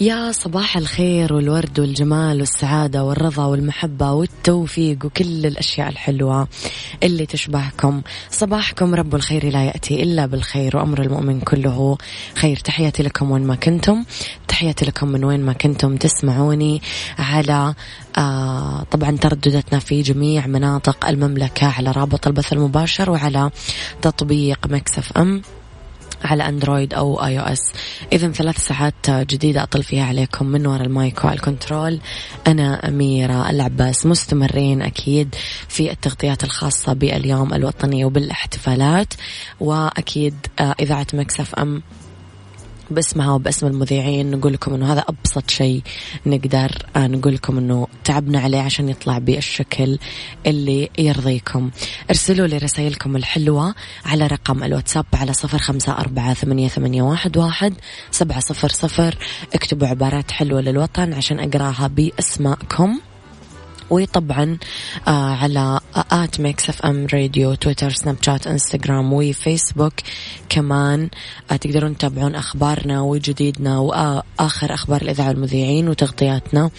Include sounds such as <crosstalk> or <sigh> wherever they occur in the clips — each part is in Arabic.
يا صباح الخير والورد والجمال والسعادة والرضا والمحبة والتوفيق وكل الأشياء الحلوة اللي تشبهكم. صباحكم رب الخير لا يأتي إلا بالخير وأمر المؤمن كله خير. تحياتي لكم وين ما كنتم. تحياتي لكم من وين ما كنتم تسمعوني على آه طبعا ترددتنا في جميع مناطق المملكة على رابط البث المباشر وعلى تطبيق Mix FM. على أندرويد أو iOS. اذا ثلاث ساعات جديدة أطل فيها عليكم من وراء ال mic وال control أنا أميرة العباس مستمرين أكيد في التغطيات الخاصة باليوم الوطني وبالاحتفالات. وأكيد آه، إذاعة مكسف أم باسمها وباسم المذيعين نقول لكم إنه هذا أبسط شيء نقدر آه، نقول لكم إنه تعبنا عليه عشان يطلع بالشكل اللي يرضيكم. ارسلوا لي رسائلكم الحلوة على رقم الواتساب على صفر خمسة أربعة ثمانية, ثمانية واحد, واحد سبعة صفر صفر. اكتبوا عبارات حلوة للوطن عشان أقراها باسمائكم وطبعا آه على at Mix FM Radio تويتر سناب شات انستغرام وفيسبوك كمان. آه تقدرون تتابعون أخبارنا وجديدنا وآخر أخبار الإذاعة والمذيعين وتغطياتنا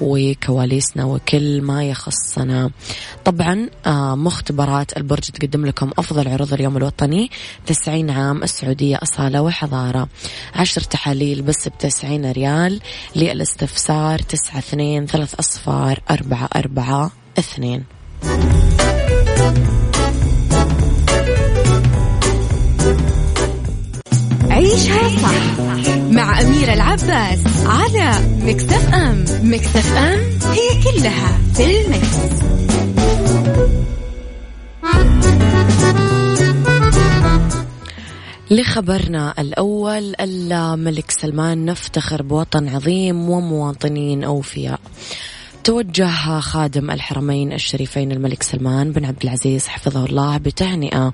وكواليسنا وكل ما يخصنا. طبعا آه مختبرات البرج تقدم لكم أفضل عروض اليوم الوطني 90 عام السعودية أصالة وحضارة. عشر تحاليل بس بتسعين ريال. للإستفسار تسعة اثنين ثلاث أصفار أربعة أربعة اثنين. عيشها صح مع أميرة العباس على مكتف أم. مكتف أم هي كلها في المكس. لخبرنا الأول الملك سلمان نفتخر بوطن عظيم ومواطنين أوفياء. توجه خادم الحرمين الشريفين الملك سلمان بن عبد العزيز حفظه الله بتهنئة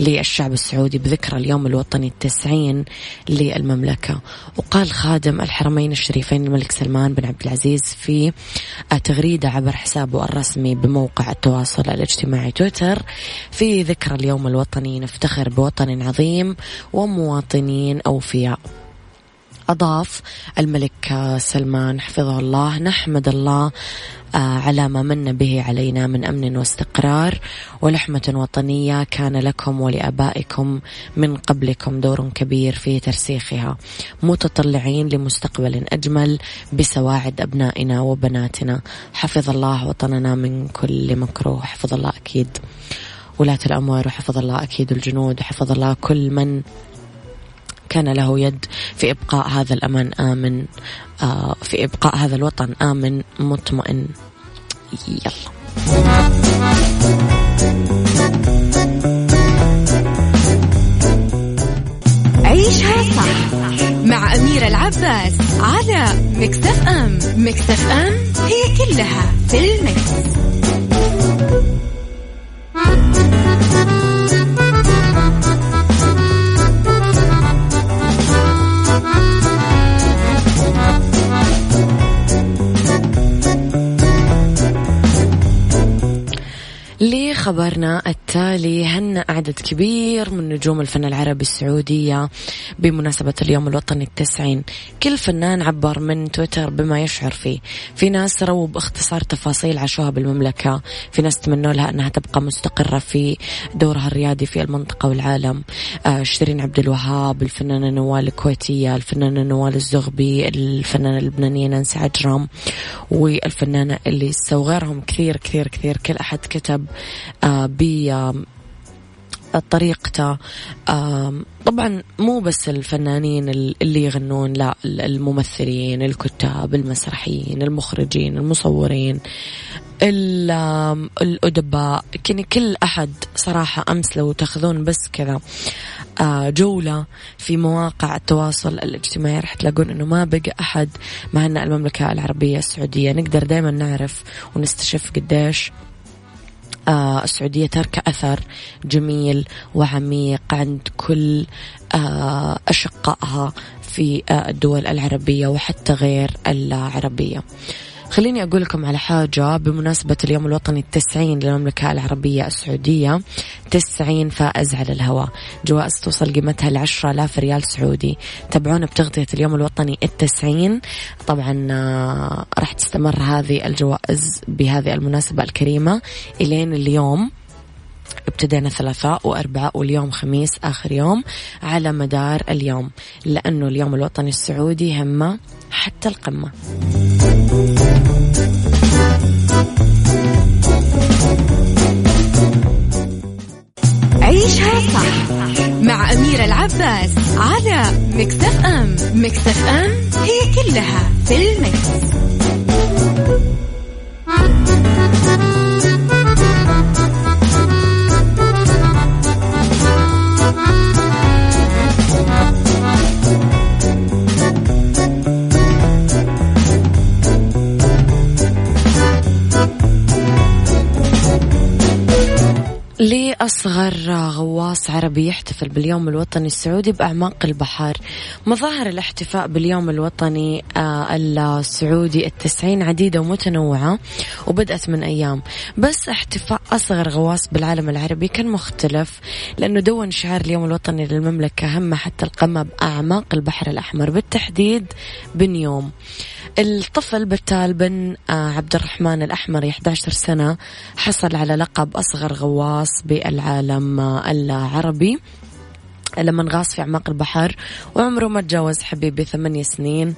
للشعب السعودي بذكرى اليوم الوطني التسعين للمملكة. وقال خادم الحرمين الشريفين الملك سلمان بن عبد العزيز في تغريدة عبر حسابه الرسمي بموقع التواصل الاجتماعي تويتر في ذكرى اليوم الوطني نفتخر بوطن عظيم ومواطنين أوفياء. أضاف الملك سلمان حفظه الله نحمد الله آه، على ما من به علينا من أمن واستقرار ولحمة وطنية كان لكم ولآبائكم من قبلكم دور كبير في ترسيخها. متطلعين لمستقبل أجمل بسواعد أبنائنا وبناتنا. حفظ الله وطننا من كل مكروه. حفظ الله أكيد. ولاة الأموال. وحفظ الله أكيد الجنود. وحفظ الله كل من كان له يد في إبقاء هذا الأمان آمن آه، في إبقاء هذا الوطن آمن مطمئن. يلا. عيشها صح مع أميرة العباس على مكتف أم. مكتف أم هي كلها في المكس. خبرنا التالي هن عدد كبير من نجوم الفن العربي السعودية بمناسبة اليوم الوطني التسعين. كل فنان عبر من تويتر بما يشعر فيه. في ناس رووا باختصار تفاصيل عاشوها بالمملكة. في ناس تمنوا لها أنها تبقى مستقرة في دورها الريادي في المنطقة والعالم. آه شيرين عبد الوهاب الفنانة نوال الكويتية الفنانة نوال الزغبي الفنانة اللبنانية نانسي عجرم والفنانة اللي وغيرهم كثير كثير كثير. كل أحد كتب ب طريقته. طبعا مو بس الفنانين اللي يغنون لا الممثلين الكتاب المسرحيين المخرجين المصورين الأدباء. كل أحد صراحة أمس لو تأخذون بس كذا آه، جولة في مواقع التواصل الاجتماعي راح تلاقون أنه ما بقى أحد مع أن المملكة العربية السعودية. نقدر دائما نعرف ونستشف قديش آه السعودية ترك أثر جميل وعميق عند كل آه أشقائها في آه الدول العربية وحتى غير العربية. خليني أقول لكم على حاجة بمناسبة اليوم الوطني التسعين للمملكة العربية السعودية تسعين فائز على الهواء. جوائز توصل قيمتها لعشرة آلاف ريال سعودي. تابعونا بتغطية اليوم الوطني التسعين. طبعا آه، راح تستمر هذه الجوائز بهذه المناسبة الكريمة إلين اليوم. ابتدينا ثلاثاء وأربعاء واليوم خميس آخر يوم على مدار اليوم لأنه اليوم الوطني السعودي همه حتى القمة عيشها صح مع أميرة العباس على مكتف أم مكتف أم هي كلها في المكس. أصغر غواص عربي يحتفل باليوم الوطني السعودي بأعماق البحر مظاهر الاحتفاء باليوم الوطني آه، السعودي التسعين عديدة ومتنوعة وبدأت من أيام. بس احتفاء أصغر غواص بالعالم العربي كان مختلف لأنه دون شعار اليوم الوطني للمملكة هم حتى القمة بأعماق البحر الأحمر بالتحديد بنيوم الطفل بتال بن آه، عبد الرحمن الأحمر 11 سنة حصل على لقب أصغر غواص بالعالم العربي. لما غاص في أعماق البحر وعمره ما تجاوز حبيبي ثمانية سنين.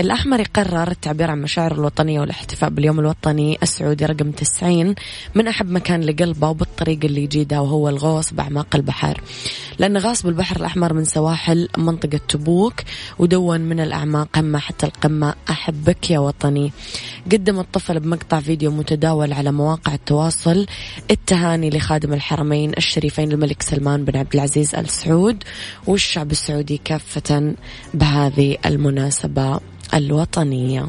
الأحمر قرر التعبير عن مشاعره الوطنية والاحتفاء باليوم الوطني السعودي رقم 90 من أحب مكان لقلبه وبالطريقة اللي يجيدها وهو الغوص بأعماق البحر. لأن غاص بالبحر الأحمر من سواحل منطقة تبوك ودون من الأعماق قمة حتى القمة أحبك يا وطني. قدم الطفل بمقطع فيديو متداول على مواقع التواصل التهاني لخادم الحرمين الشريفين الملك سلمان بن عبد العزيز آل سعود والشعب السعودي كافة بهذه المناسبة الوطنية.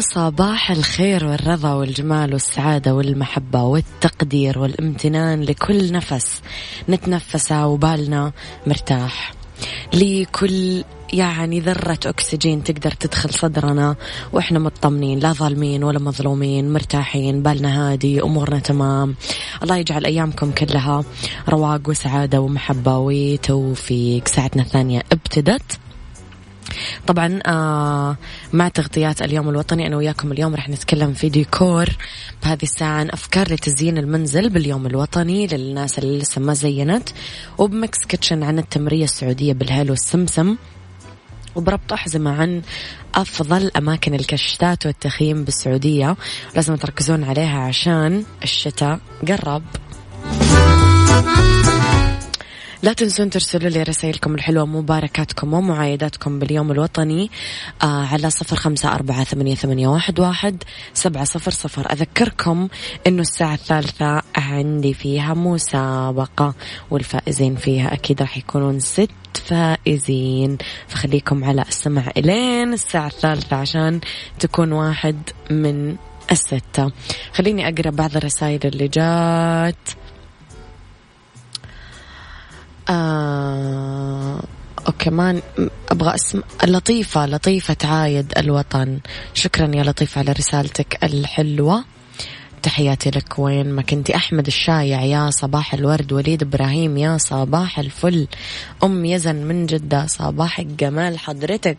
يا صباح الخير والرضا والجمال والسعادة والمحبة والتقدير والامتنان لكل نفس نتنفسه وبالنا مرتاح. لكل يعني ذرة أكسجين تقدر تدخل صدرنا وإحنا مطمنين لا ظالمين ولا مظلومين مرتاحين بالنا هادي أمورنا تمام. الله يجعل أيامكم كلها رواق وسعادة ومحبة وتوفيق. ساعتنا الثانية ابتدت. طبعا آه مع تغطيات اليوم الوطني أنا وياكم اليوم رح نتكلم في ديكور بهذه الساعة عن أفكار لتزيين المنزل باليوم الوطني للناس اللي لسه ما زينت. وب Mix Kitchen عن التمرية السعودية بالهيل والسمسم. وبربط أحزمة عن أفضل أماكن الكشتات والتخييم بالسعودية. لازم تركزون عليها عشان الشتاء قرب. لا تنسون ترسلوا لي رسائلكم الحلوة مباركاتكم ومعايداتكم باليوم الوطني آه على صفر خمسة أربعة ثمانية, ثمانية واحد, واحد سبعة صفر صفر. أذكركم أنه الساعة الثالثة عندي فيها مسابقة والفائزين فيها أكيد راح يكونون ست فائزين. فخليكم على السمع إلين الساعة الثالثة عشان تكون واحد من الستة. خليني أقرأ بعض الرسائل اللي جات. آه وكمان أبغى اسم لطيفة لطيفة عايد الوطن. شكرا يا لطيفة على رسالتك الحلوة. تحياتي لك وين ما كنتي أحمد الشايع يا صباح الورد. وليد إبراهيم يا صباح الفل. أم يزن من جدة صباح الجمال حضرتك.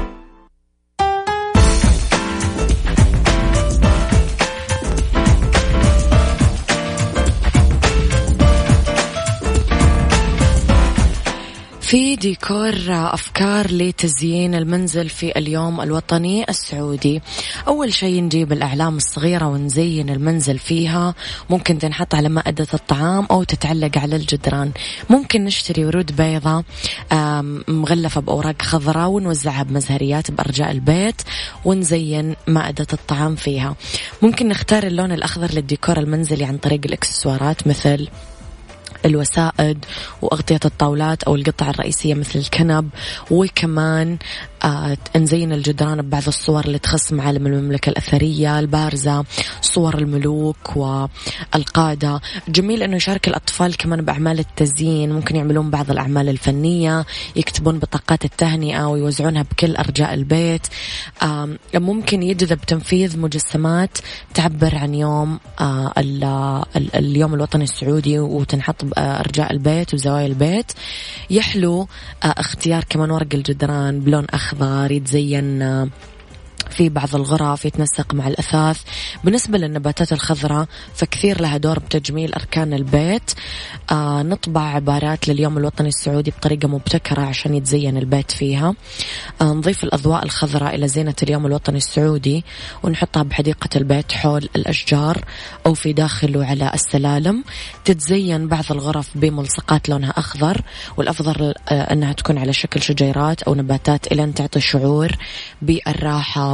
في ديكور أفكار لتزيين المنزل في اليوم الوطني السعودي. أول شيء نجيب الأعلام الصغيرة ونزين المنزل فيها. ممكن تنحط على مائدة الطعام أو تتعلق على الجدران. ممكن نشتري ورود بيضة مغلفة بأوراق خضراء ونوزعها بمزهريات بأرجاء البيت ونزين مائدة الطعام فيها. ممكن نختار اللون الأخضر للديكور المنزلي عن طريق الإكسسوارات مثل الوسائد وأغطية الطاولات أو القطع الرئيسية مثل الكنب وكمان نزين الجدران ببعض الصور اللي تخص معالم المملكة الأثرية البارزة صور الملوك والقادة. جميل أنه يشارك الأطفال كمان بأعمال التزيين. ممكن يعملون بعض الأعمال الفنية يكتبون بطاقات التهنئة ويوزعونها بكل أرجاء البيت. آه ممكن يجذب تنفيذ مجسمات تعبر عن يوم آه اليوم الوطني السعودي وتنحط بأرجاء البيت وزوايا البيت. يحلو آه اختيار كمان ورق الجدران بلون أخضر. أخضر يتزين في بعض الغرف يتنسق مع الأثاث. بالنسبة للنباتات الخضراء فكثير لها دور بتجميل أركان البيت. آه نطبع عبارات لليوم الوطني السعودي بطريقة مبتكرة عشان يتزين البيت فيها. آه نضيف الأضواء الخضراء إلى زينة اليوم الوطني السعودي ونحطها بحديقة البيت حول الأشجار أو في داخله على السلالم. تتزين بعض الغرف بملصقات لونها أخضر والأفضل آه أنها تكون على شكل شجيرات أو نباتات إلى أن تعطي شعور بالراحة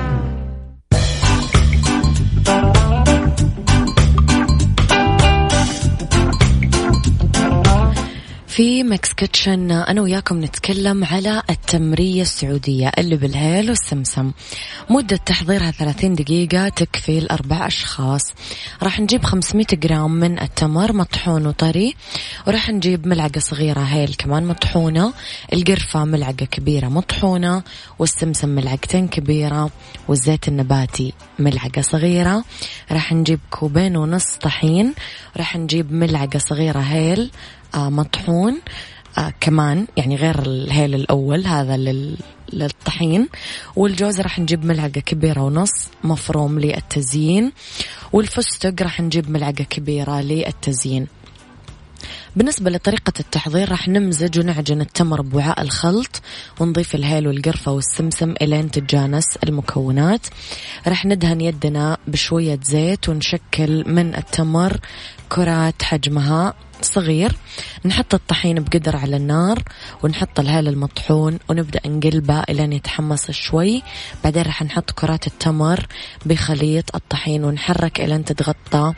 في Mix Kitchen أنا وياكم نتكلم على التمرية السعودية اللي بالهيل والسمسم. مدة تحضيرها 30 دقيقة تكفي لأربع أشخاص. راح نجيب 500 جرام من التمر مطحون وطري وراح نجيب ملعقة صغيرة هيل كمان مطحونة القرفة ملعقة كبيرة مطحونة والسمسم ملعقتين كبيرة والزيت النباتي ملعقة صغيرة. راح نجيب كوبين ونص طحين راح نجيب ملعقة صغيرة هيل مطحون آه كمان يعني غير الهيل الأول هذا للطحين. والجوز راح نجيب ملعقة كبيرة ونص مفروم للتزيين. والفستق راح نجيب ملعقة كبيرة للتزيين. بالنسبة لطريقة التحضير راح نمزج ونعجن التمر بوعاء الخلط ونضيف الهيل والقرفة والسمسم إلين تتجانس المكونات. راح ندهن يدنا بشوية زيت ونشكل من التمر كرات حجمها. صغير نحط الطحين بقدر على النار ونحط الهيل المطحون ونبدأ نقلبه إلين يتحمص شوي. بعدين راح نحط كرات التمر بخليط الطحين ونحرك إلين تتغطى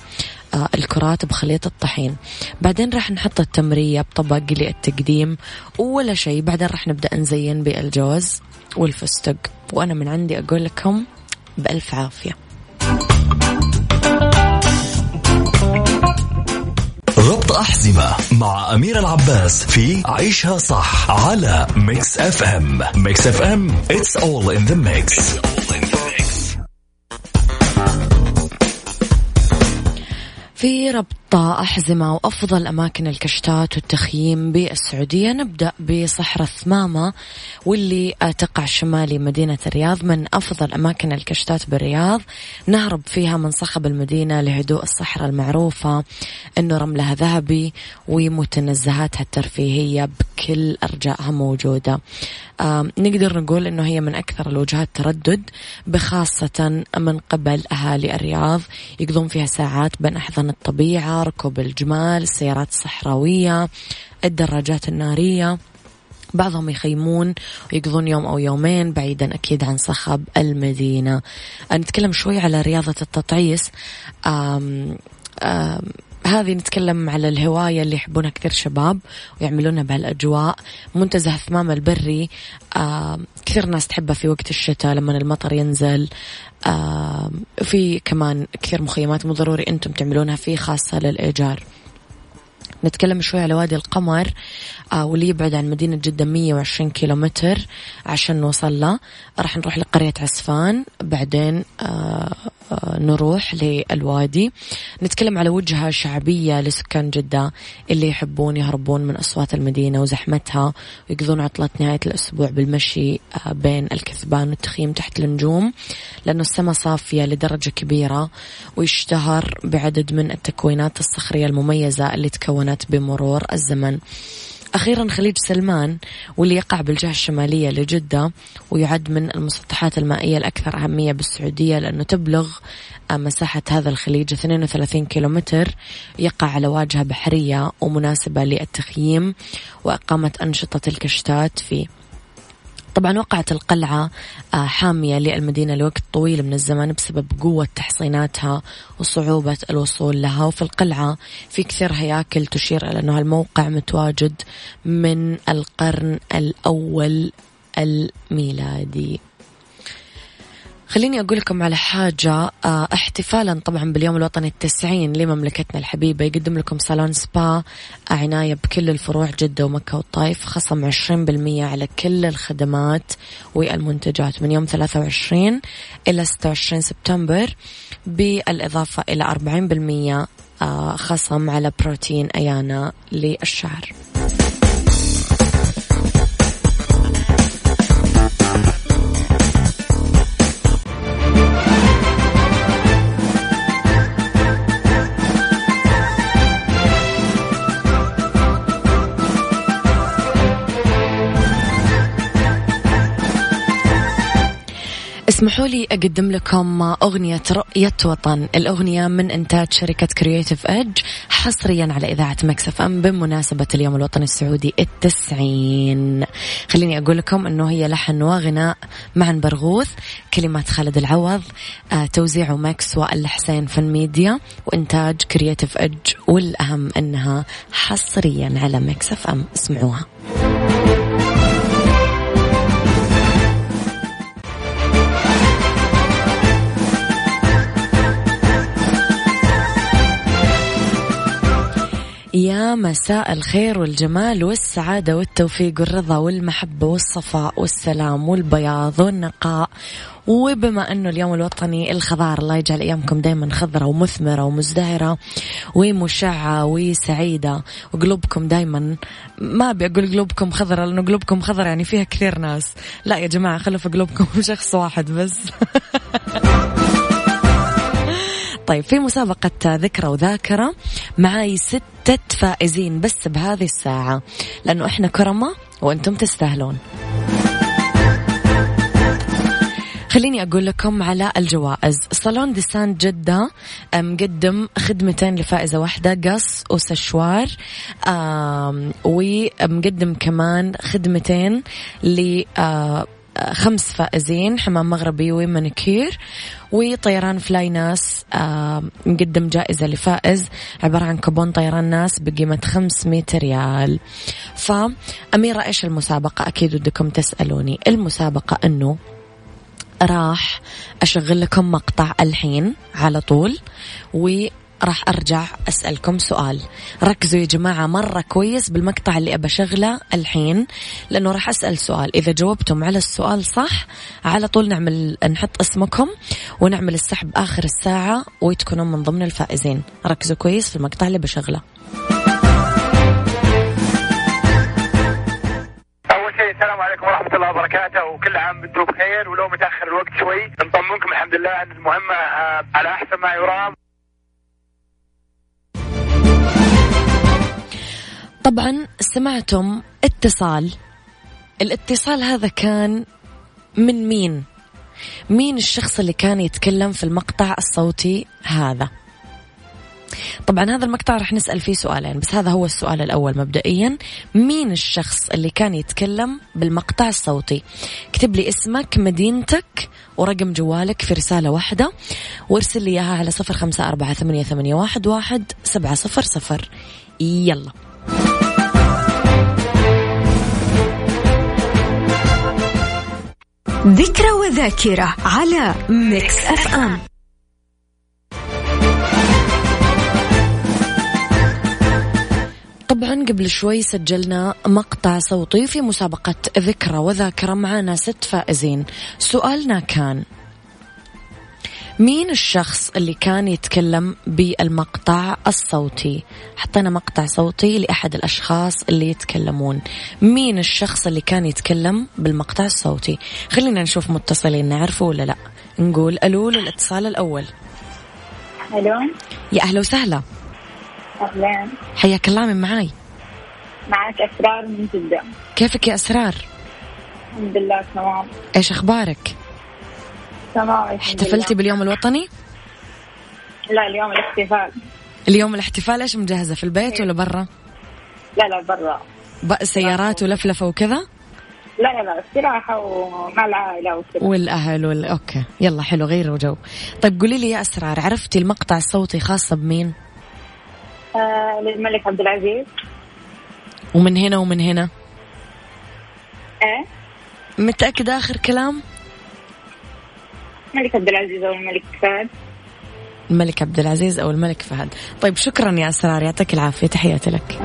آه، الكرات بخليط الطحين. بعدين راح نحط التمرية بطبق للتقديم ولا شيء. بعدين راح نبدأ نزين بالجوز والفستق. وأنا من عندي أقول لكم بألف عافية. أحزمة مع أميرة العباس في عيشها صح على Mix FM Mix FM it's all in the mix. في ربط أحزمة وأفضل أماكن الكشتات والتخييم بالسعودية. نبدأ بصحراء ثمامة واللي تقع شمالي مدينة الرياض من أفضل أماكن الكشتات بالرياض. نهرب فيها من صخب المدينة لهدوء الصحراء المعروفة. أنه رملها ذهبي ومتنزهاتها الترفيهية بكل أرجائها موجودة. نقدر نقول أنه هي من أكثر الوجهات تردد بخاصة من قبل أهالي الرياض. يقضون فيها ساعات بين أحضان الطبيعة ركوب الجمال السيارات الصحراوية الدراجات النارية. بعضهم يخيمون ويقضون يوم أو يومين بعيدا أكيد عن صخب المدينة. نتكلم شوي على رياضة التطعيس. آم آم هذه نتكلم على الهواية اللي يحبونها كثير شباب ويعملونها بهالأجواء منتزه ثمام البري. آه كثير ناس تحبها في وقت الشتاء لما المطر ينزل. آه في كمان كثير مخيمات مو ضروري أنتم تعملونها فيه خاصة للإيجار. نتكلم شوي على وادي القمر آه واللي يبعد عن مدينة جدة 120 كيلومتر عشان نوصل له. راح نروح لقرية عسفان بعدين آه آه نروح للوادي. نتكلم على وجهة شعبية لسكان جدة اللي يحبون يهربون من أصوات المدينة وزحمتها ويقضون عطلة نهاية الأسبوع بالمشي آه بين الكثبان والتخييم تحت النجوم لأنه السماء صافية لدرجة كبيرة ويشتهر بعدد من التكوينات الصخرية المميزة اللي تكونت بمرور الزمن. أخيرا خليج سلمان واللي يقع بالجهة الشمالية لجدة ويعد من المسطحات المائية الأكثر أهمية بالسعودية لأنه تبلغ مساحة هذا الخليج 32 كيلومتر يقع على واجهة بحرية ومناسبة للتخييم وإقامة أنشطة الكشتات فيه طبعا وقعت القلعة حامية للمدينة لوقت طويل من الزمن بسبب قوة تحصيناتها وصعوبة الوصول لها. وفي القلعة في كثير هياكل تشير إلى أنه الموقع متواجد من القرن الأول الميلادي. خليني أقول لكم على حاجة احتفالا طبعا باليوم الوطني التسعين لمملكتنا الحبيبة. يقدم لكم صالون سبا عناية بكل الفروع جدة ومكة والطايف خصم 20% على كل الخدمات والمنتجات. من يوم 23 إلى 26 سبتمبر بالإضافة إلى 40% خصم على بروتين أيانا للشعر. اسمحوا لي أقدم لكم أغنية رؤية وطن. الأغنية من إنتاج شركة Creative Edge حصريا على إذاعة Mix FM بمناسبة اليوم الوطني السعودي التسعين. خليني أقول لكم أنه هي لحن وغناء معن برغوث كلمات خالد العوض آه توزيع ماكس والحسين فن ميديا وإنتاج Creative Edge والأهم أنها حصريا على Mix FM. اسمعوها. يا مساء الخير والجمال والسعادة والتوفيق والرضا والمحبة والصفاء والسلام والبياض والنقاء. وبما أنه اليوم الوطني الخضار الله يجعل أيامكم دايما خضرة ومثمرة ومزدهرة ومشعة وسعيدة. وقلوبكم دايما ما أبي أقول قلوبكم خضرة لأنه قلوبكم خضرة يعني فيها كثير ناس. لا يا جماعة خلوا في قلوبكم <laughs> شخص واحد بس. <laughs> طيب في مسابقة ذكرى وذاكرة معاي ستة فائزين بس بهذه الساعة لأنه إحنا كرمة وأنتم تستاهلون. خليني أقول لكم على الجوائز. صالون ديسان جدة مقدم خدمتين لفائزة واحدة قص وسشوار ومقدم كمان خدمتين ل خمس فائزين حمام مغربي ومانيكير وطيران فلاي ناس مقدم جائزة لفائز عبارة عن كوبون طيران ناس بقيمة 500 ريال. فأميرة إيش المسابقة؟ أكيد ودكم تسألوني. المسابقة أنه راح أشغل لكم مقطع الحين على طول راح أرجع أسألكم سؤال. ركزوا يا جماعة مرة كويس بالمقطع اللي أبى أشغله الحين لأنه راح أسأل سؤال. إذا جاوبتم على السؤال صح على طول نعمل نحط اسمكم ونعمل السحب آخر الساعة وتكونون من ضمن الفائزين. ركزوا كويس في المقطع اللي بشغله السلام عليكم ورحمة الله وبركاته. وكل عام وأنتم بخير ولو متأخر الوقت شوي. نطمنكم الحمد لله أن المهمة آه، على أحسن ما يرام. طبعا سمعتم اتصال. الاتصال هذا كان من مين؟ مين الشخص اللي كان يتكلم في المقطع الصوتي هذا؟ طبعا هذا المقطع راح نسأل فيه سؤالين بس هذا هو السؤال الأول مبدئيا. مين الشخص اللي كان يتكلم بالمقطع الصوتي؟ اكتب لي اسمك مدينتك ورقم جوالك في رسالة واحدة وارسل لي إياها على صفر خمسة أربعة ثمانية, واحد سبعة صفر صفر. يلا. ذكرى وذاكرة على Mix FM. طبعا قبل شوي سجلنا مقطع صوتي في مسابقة ذكرى وذاكرة معنا ست فائزين. سؤالنا كان مين الشخص اللي كان يتكلم بالمقطع الصوتي؟ حطينا مقطع صوتي لأحد الأشخاص اللي يتكلمون. مين الشخص اللي كان يتكلم بالمقطع الصوتي؟ خلينا نشوف متصلين نعرفه ولا لا؟ نقول ألو للاتصال الأول. ألو. يا أهلا وسهلا. أهلا. حياك الله من معاي. معك أسرار من جدة. كيفك يا أسرار؟ الحمد لله تمام. إيش أخبارك؟ تمام احتفلتي. باليوم الوطني؟ لا اليوم الاحتفال. اليوم الاحتفال إيش مجهزة في البيت ولا برا؟ لا لا برا. بقى سيارات ولفلفة وكذا؟ لا لا لا استراحة ومع العائلة وكذا. والأهل وال... okay. يلا حلو غيروا جو طيب قولي لي يا أسرار عرفتي المقطع الصوتي خاصة بمين؟ آه للملك عبد العزيز. ومن هنا ومن هنا. إيه؟ متأكدة آخر كلام؟ الملك عبد العزيز أو الملك فهد؟ الملك عبد العزيز أو الملك فهد. طيب شكرا يا أسرار يعطيك العافية تحياتي لك.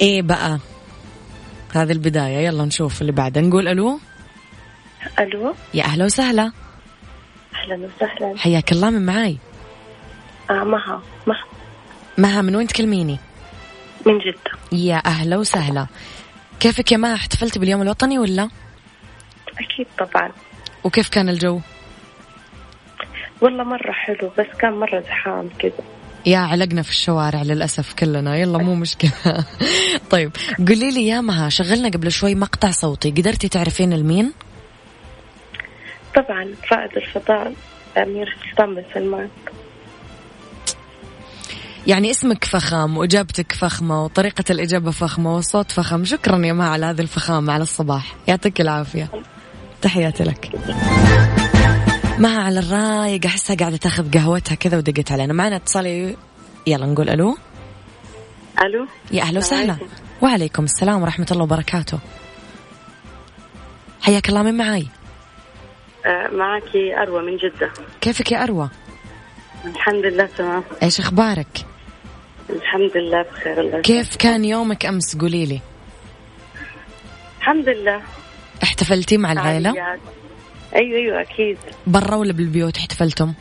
إيه بقى؟ هذه البداية يلا نشوف اللي بعده. نقول ألو؟ ألو؟ يا أهلا وسهلا. أهلا وسهلا. حياك الله من معاي. آه مها مها. مها من وين تكلميني؟ من جدة. يا أهلا وسهلا. كيفك يا مها؟ احتفلتي باليوم الوطني ولا؟ أكيد طبعا. وكيف كان الجو؟ والله مرة حلو بس كان مرة زحام كذا يا علقنا في الشوارع للأسف كلنا يلا مو مشكلة. <laughs> طيب قولي لي يا مها شغلنا قبل شوي مقطع صوتي قدرتي تعرفين المين؟ طبعا رائد الفضاء أمير سلطان بن سلمان. يعني اسمك فخم وإجابتك فخمة وطريقة الإجابة فخمة والصوت فخم. شكرا يا مها على هذه الفخامة على الصباح. يعطيك العافية. تحياتي لك. مها على الرايق أحسها قاعدة تاخذ قهوتها كذا ودقت علينا. معنا اتصالي يلا نقول ألو. ألو. يا السلام وسهلا. عليكم. وعليكم السلام ورحمة الله وبركاته. حياك الله من معاي؟ آه معك أروى من جدة. كيفك يا أروى؟ الحمد لله تمام. إيش أخبارك؟ الحمد لله بخير الله كيف كان يومك أمس؟ قولي لي. الحمد لله. احتفلتي مع العائلة. أيوة أيوة أكيد. برا ولا بالبيوت احتفلتم؟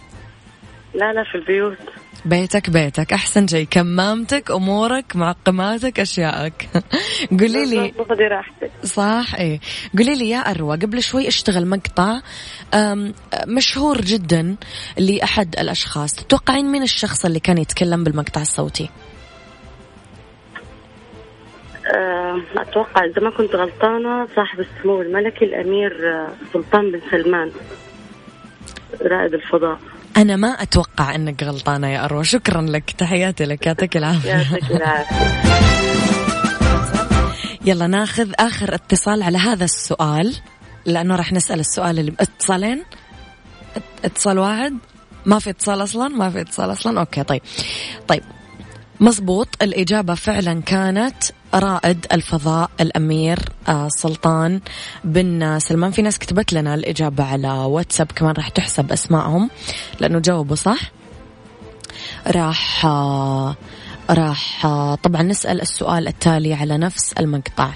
لا لا في البيوت. بيتك بيتك. أحسن شيء كمامتك أمورك معقماتك أشيائك. <laughs> قولي لي. صح إيه. قولي لي يا أروى قبل شوي أشتغل مقطع مشهور جدا لأحد الأشخاص. تتوقعين مين الشخص اللي كان يتكلم بالمقطع الصوتي؟ أتوقع إذا ما كنت غلطانة صاحب السمو الملكي الأمير آه، سلطان بن سلمان رائد الفضاء. أنا ما أتوقع أنك غلطانة يا أروى. شكرا لك. تحياتي لك. يعطيك العافية. يعطيك العافية. <laughs> يلا ناخذ آخر اتصال على هذا السؤال لأنه راح نسأل السؤال اللي اتصالين. ات- اتصال واحد. ما في اتصال أصلا؟ ما في اتصال أصلا. أوكي طيب. طيب. مزبوط الإجابة فعلا كانت رائد الفضاء الأمير آه، سلطان بن سلمان. في ناس كتبت لنا الإجابة على واتساب كمان راح تحسب أسمائهم لأنه جاوبوا صح. راح آه، راح آه، طبعا نسأل السؤال التالي على نفس المقطع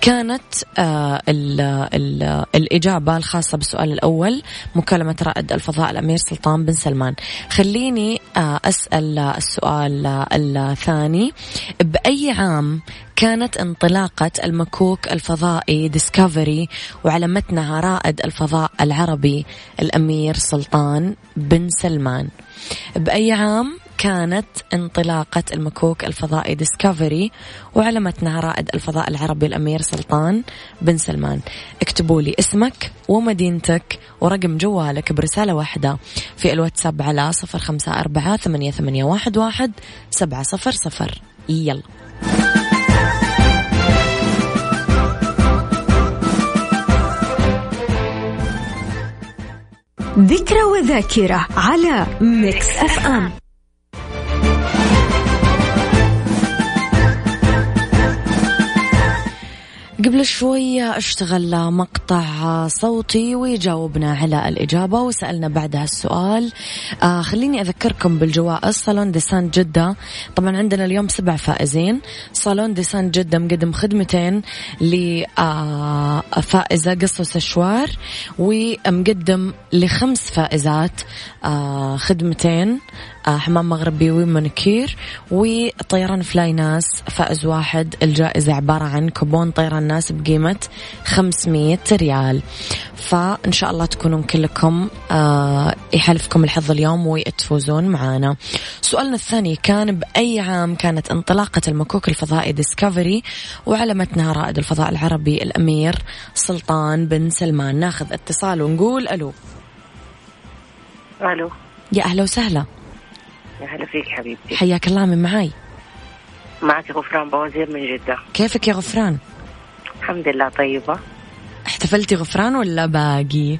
كانت آه، ال ال الإجابة الخاصة بالسؤال الأول مكالمة رائد الفضاء الأمير سلطان بن سلمان. خليني آه، أسأل السؤال الثاني. بأي عام كانت انطلاقة المكوك الفضائي ديسكفري وعلى متنها رائد الفضاء العربي الأمير سلطان بن سلمان؟ بأي عام كانت انطلاقة المكوك الفضائي ديسكفري وعلمتنا رائد الفضاء العربي الأمير سلطان بن سلمان. اكتبوا لي اسمك ومدينتك ورقم جوالك برسالة واحدة في الواتساب على صفر خمسة أربعة ثمانية, ثمانية واحد, واحد سبعة صفر صفر. يلا. ذكرى وذاكرة على Mix FM قبل شوية اشتغل مقطع صوتي وجاوبنا على الإجابة وسألنا بعدها السؤال آه خليني أذكركم بالجوائز. صالون Dessange جدة. طبعا عندنا اليوم سبع فائزين. صالون Dessange جدة مقدم خدمتين لفائزة قص واستشوار ومقدم لخمس فائزات. آه خدمتين آه، حمام مغربي ومانيكير وطيران flynas فائز واحد الجائزة عبارة عن كوبون طيران ناس بقيمة 500 ريال. فإن شاء الله تكونون كلكم آه يحالفكم الحظ اليوم وتفوزون معانا. سؤالنا الثاني كان بأي عام كانت انطلاقة المكوك الفضائي Discovery وعلمتنا رائد الفضاء العربي الأمير سلطان بن سلمان؟ ناخذ اتصال ونقول ألو. ألو. يا أهلا وسهلا. يا هلا فيك حبيبتي. حياك الله من معاي. معك غفران بوزير من جدة. كيفك يا غفران؟ الحمد لله طيبة. احتفلتي غفران ولا باقي؟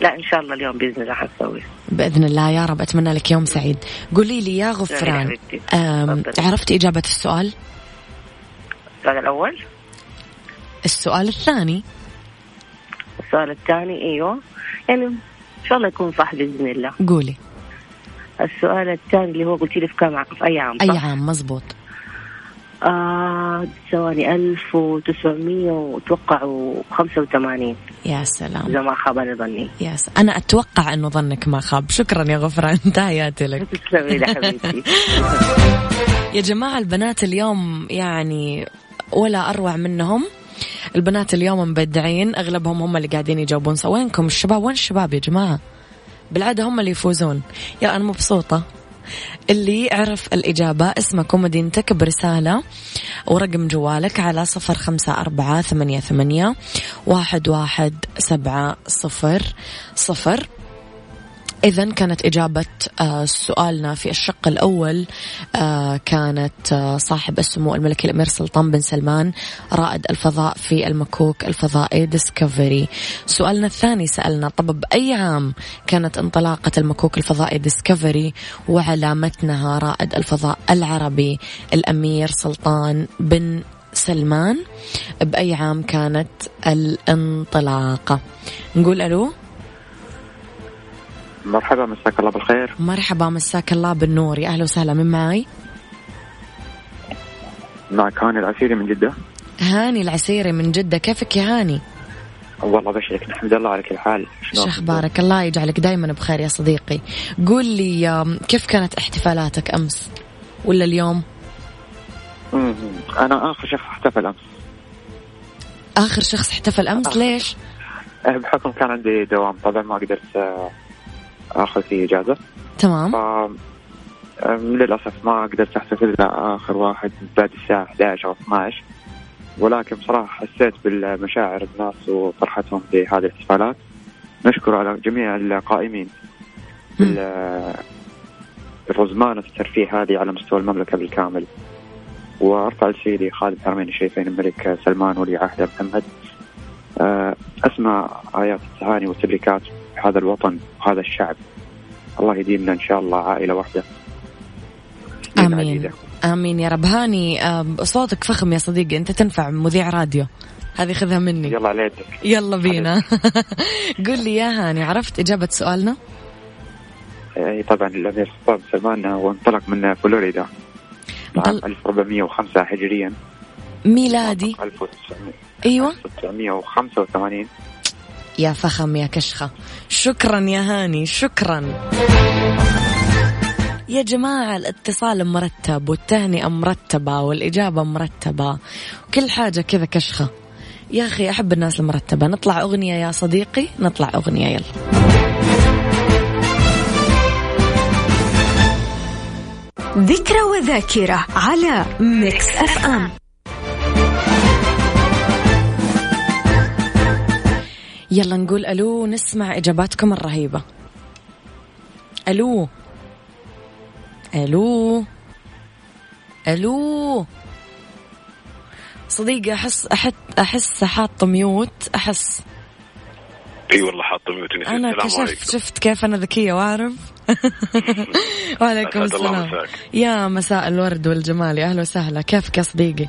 لا إن شاء الله اليوم بإذن الله حنسوي بإذن الله يا رب أتمنى لك يوم سعيد. قولي لي يا غفران. عرفتي إجابة السؤال؟ السؤال الأول؟ السؤال الثاني. السؤال الثاني أيوه. يعني إن شاء الله يكون صح بإذن الله. قولي. السؤال الثاني اللي هو قلت لي في كم في أي عام؟ صح؟ عام مزبوط. آه ثواني 1900 وتوقع 85 يا سلام. إذا ما خاب ظني. يا سلام. أنا أتوقع أنه ظنك ما خاب. شكرا يا غفران <laughs> تحياتي لك. تسلمي لي حبيبتي. <laughs> يا جماعة البنات اليوم يعني ولا أروع منهم. البنات اليوم مبدعين أغلبهم هم اللي قاعدين يجاوبون وينكم الشباب؟ وين الشباب يا جماعة؟ بالعادة هم اللي يفوزون. يا أنا مبسوطة اللي يعرف الإجابة اسمك ومدينتك برسالة ورقم جوالك على صفر خمسة أربعة ثمانية, ثمانية واحد, واحد سبعة صفر صفر. إذا كانت إجابة آه، سؤالنا في الشق الأول آه، كانت آه، صاحب السمو الملكي الأمير سلطان بن سلمان رائد الفضاء في المكوك الفضائي Discovery سؤالنا الثاني سألنا طب بأي عام كانت انطلاقة المكوك الفضائي Discovery وعلى متنها رائد الفضاء العربي الأمير سلطان بن سلمان؟ بأي عام كانت الانطلاقة؟ نقول ألو؟ مرحبا مساك الله بالخير. مرحبا مساك الله بالنور. يا أهلا وسهلا من معي معك هاني العسيري من جدة. هاني العسيري من جدة. كيفك يا هاني؟ والله بشرك الحمد لله على كل حال. شو أخبارك؟ الله يجعلك دايما بخير يا صديقي. قول لي كيف كانت احتفالاتك أمس؟ ولا اليوم؟ مم. أنا آخر شخص احتفل أمس. آخر شخص احتفل أمس؟ ليش؟ أه، بحكم كان عندي دوام طبعا ما قدرت آخذ فيه إجازة. تمام. ف للأسف ما قدرت أحتفل إلا آخر واحد بعد الساعة 11 أو 12 ولكن بصراحة حسيت بالمشاعر الناس وفرحتهم بهذه الاحتفالات. نشكر على جميع القائمين بال- بالرزمانة الترفيه هذه على مستوى المملكة بالكامل. وأرفع لسيدي خالد حرمين الشريفين الملك سلمان ولي عهده محمد. آه، أسمع آيات التهاني والتبريكات. بهذا الوطن وهذا الشعب. الله يديمنا إن شاء الله عائلة واحدة. سنين آمين. عديدة. آمين يا رب. هاني صوتك فخم يا صديقي. أنت تنفع مذيع راديو. هذه خذها مني. يلا على يدك يلا بينا. <laughs> قول لي يا هاني عرفت إجابة سؤالنا؟ اي طبعا الأمير سلطان سلمان وانطلق من فلوريدا. عام 1405 هجريا. ميلادي. 1900 أيوه. 1985 يا فخم يا كشخة. شكرا يا هاني شكرا. يا جماعة الاتصال مرتب والتهنئة مرتبة والإجابة مرتبة. وكل حاجة كذا كشخة. يا أخي أحب الناس المرتبة. نطلع أغنية يا صديقي نطلع أغنية يلا. ذكرى وذاكرة على Mix FM. يلا نقول ألو نسمع إجاباتكم الرهيبة. ألو. ألو. ألو. صديقي أحس أحس أحس حاط ميوت أحس. إي والله حاط ميوت أنا كشفت شفت كيف أنا ذكية وأعرف؟ <laughs> وعليكم السلام. يا مساء الورد والجمال يا أهلا وسهلا. كيفك يا صديقي؟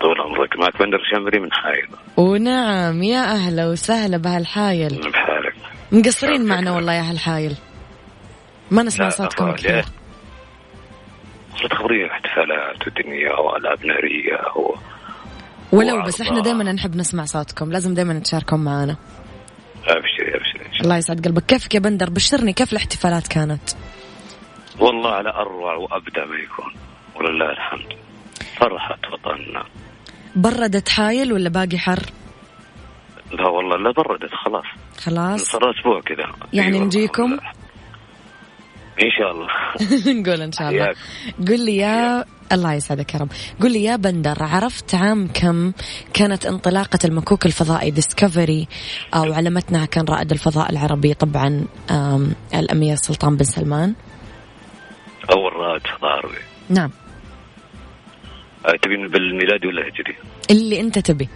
طول عمرك. معك بندر شامري من حايل. ونعم. يا أهلا وسهلا بهالحايل. بحالك. مقصرين معنا والله يا هالحايل. ما نسمع صوتكم كثير. خبرية احتفالات ودنيا وألعاب نارية و... ولو بس إحنا. دائما نحب نسمع صوتكم. لازم دائما تشاركون معنا. أبشري أبشري. الله يسعد قلبك. كيفك يا بندر؟ بشرني كيف الاحتفالات كانت؟ الله. والله على أروع وأبدع ما يكون. ولله الحمد. فرحة وطننا. بردت حايل ولا باقي حر؟ لا والله لا بردت خلاص. خلاص. صار أسبوع كذا. يعني أيوة، نجيكم؟ إن شاء الله. <laughs> نقول إن شاء الله. قل لي يا الله يسعدك يا رب. قل لي يا بندر عرفت عام كم كانت انطلاقة المكوك الفضائي ديسكفري أو علمتنا كان رائد الفضاء العربي طبعا الأمير سلطان بن سلمان. أول رائد فضاء عربي. نعم. تبين بالميلادي ولا هجري؟ اللي أنت تبي.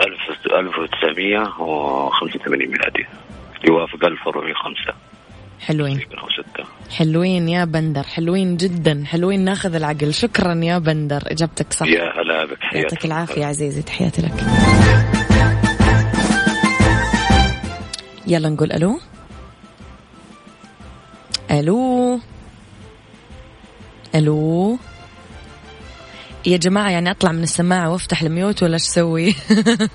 1985 ميلادي. يوافق 1405 حلوين. أو 6 حلوين يا بندر حلوين جدا حلوين ناخذ العقل. شكرا يا بندر إجابتك صح. يا هلا بك يعطيك العافية عزيزي تحياتي لك. يلا نقول ألو. ألو. ألو. يا جماعة يعني أطلع من السماعة وأفتح ال mute ولا أسوي؟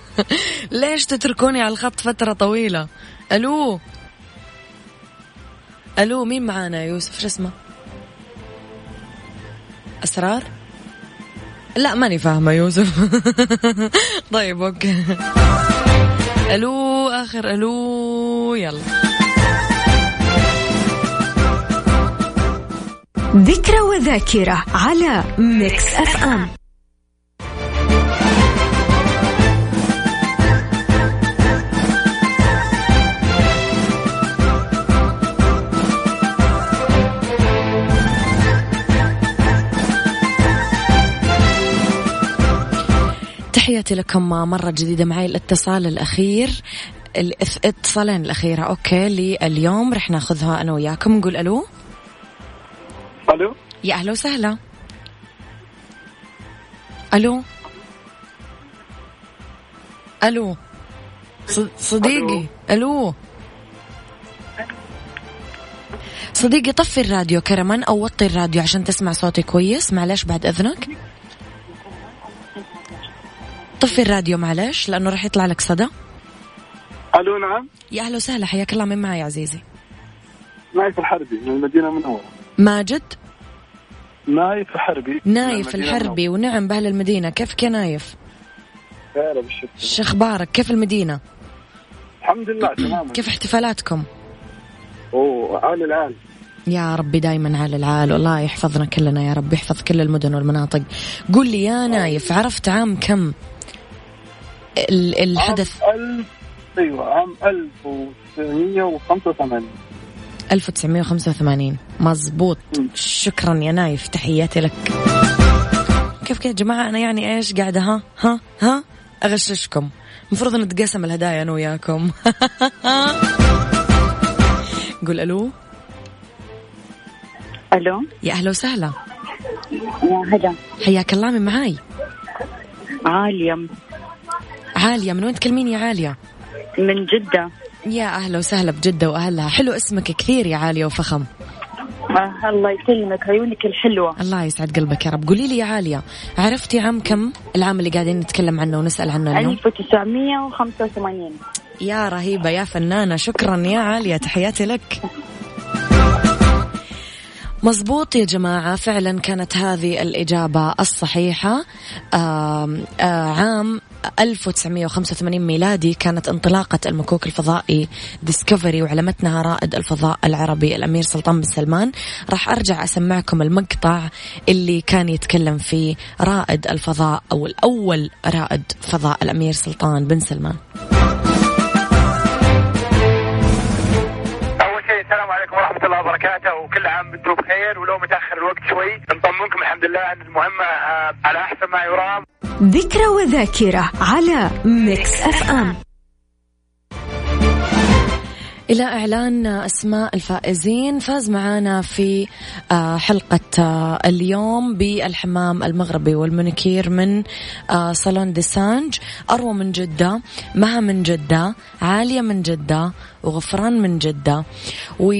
<laughs> ليش تتركوني على الخط فترة طويلة؟ ألو ألو مين معانا يوسف شو اسمه؟ أسرار؟ لا ماني فاهمة يوسف <laughs> طيب okay ألو آخر ألو يلا ذكرى وذاكرة على Mix FM تحياتي لكم مرة جديدة معي الاتصال الأخير الاتصالين الأخيرة okay لليوم رح ناخذها أنا وياكم. نقول ألو؟ ألو؟ يا أهلا وسهلا. ألو؟ ص- صديقي ألو؟ صديقي طفي الراديو كرما أو وطي الراديو عشان تسمع صوتي كويس معلش بعد إذنك. طفي الراديو معلش لأنه راح يطلع لك صدى. ألو نعم. يا أهلا وسهلا حياك الله من معي يا عزيزي؟ نايف الحربي من المدينة المنوره ماجد؟ نايف الحربي. نايف الحربي ونعم بأهل المدينة. كيفك يا نايف هلا بالشكل كيف المدينة؟ الحمد لله تمام. كيف احتفالاتكم؟ أوه عال العال. يا ربي دايما على العال. والله يحفظنا كلنا يا رب يحفظ كل المدن والمناطق. قول لي يا نايف عرفت عام كم؟ ال- الحدث. عام ألف أيوه عام 1985 1985 مزبوط. شكرا يا نايف تحياتي لك. كيف كيف يا جماعة؟ أنا يعني إيش قاعدة؟ ها؟ ها؟ ها؟ أغششكم. المفروض نتقسم الهدايا أنا وياكم. <laughs> قول ألو. ألو. يا أهلا وسهلا. يا هلا. حياك الله من معاي؟ عالية. عالية. من وين تكلميني يا عالية؟ من جدة. يا أهلا وسهلا بجدة وأهلها. حلو اسمك كثير يا عالية وفخم. الله يسلمك عيونك الحلوة. الله يسعد قلبك يا رب. قولي لي يا عالية عرفتي عام كم؟ العام اللي قاعدين نتكلم عنه ونسأل عنه اليوم؟ 1985 يا رهيبة يا فنانة. شكرا يا عالية تحياتي لك. مزبوط يا جماعة فعلا كانت هذه الإجابة الصحيحة. آه عام 1985 ميلادي كانت انطلاقة المكوك الفضائي ديسكفري وعلمتنا رائد الفضاء العربي الأمير سلطان بن سلمان. راح أرجع أسمعكم المقطع اللي كان يتكلم فيه رائد الفضاء أو الأول رائد فضاء الأمير سلطان بن سلمان. السلام عليكم ورحمة الله وبركاته. وكل عام وأنتم بخير ولو متأخر الوقت شوي. نطمنكم الحمد لله أن المهمة آه، على أحسن ما يرام. ذكرى وذاكرة على Mix FM. إلى إعلان أسماء الفائزين فاز معانا في آه، حلقة آه، اليوم بالحمام المغربي والمنكير من آه، صالون Dessange أروى من جدة مها من جدة عالية من جدة وغفران من جدة. و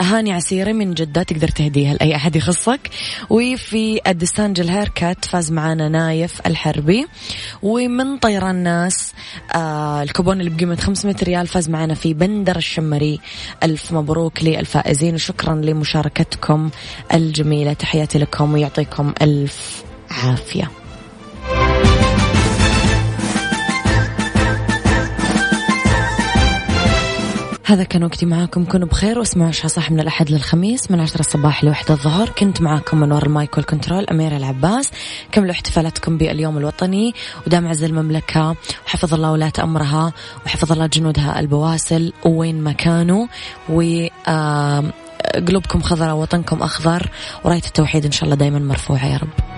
هاني عسيري من جدة تقدر تهديها لأي أحد يخصك. وفي ال Dessange ال haircut فاز معانا نايف الحربي. ومن طيران ناس آه الكوبون اللي بقيمة 500 ريال فاز معانا في بندر الشمري. ألف مبروك للفائزين وشكرا لمشاركتكم الجميلة. تحياتي لكم ويعطيكم ألف عافية. هذا كان وقتي معاكم. كونوا بخير واسمعوا عشاء صح من الأحد للخميس من عشرة الصباح لوحدة الظهر. كنت معاكم من وراء ال mic وال control أميرة العباس. كملوا احتفالاتكم باليوم الوطني ودام عز المملكة وحفظ الله ولاة أمرها وحفظ الله جنودها البواسل وين ما كانوا. و قلوبكم خضراء وطنكم أخضر. وراية التوحيد إن شاء الله دايما مرفوعة يا رب.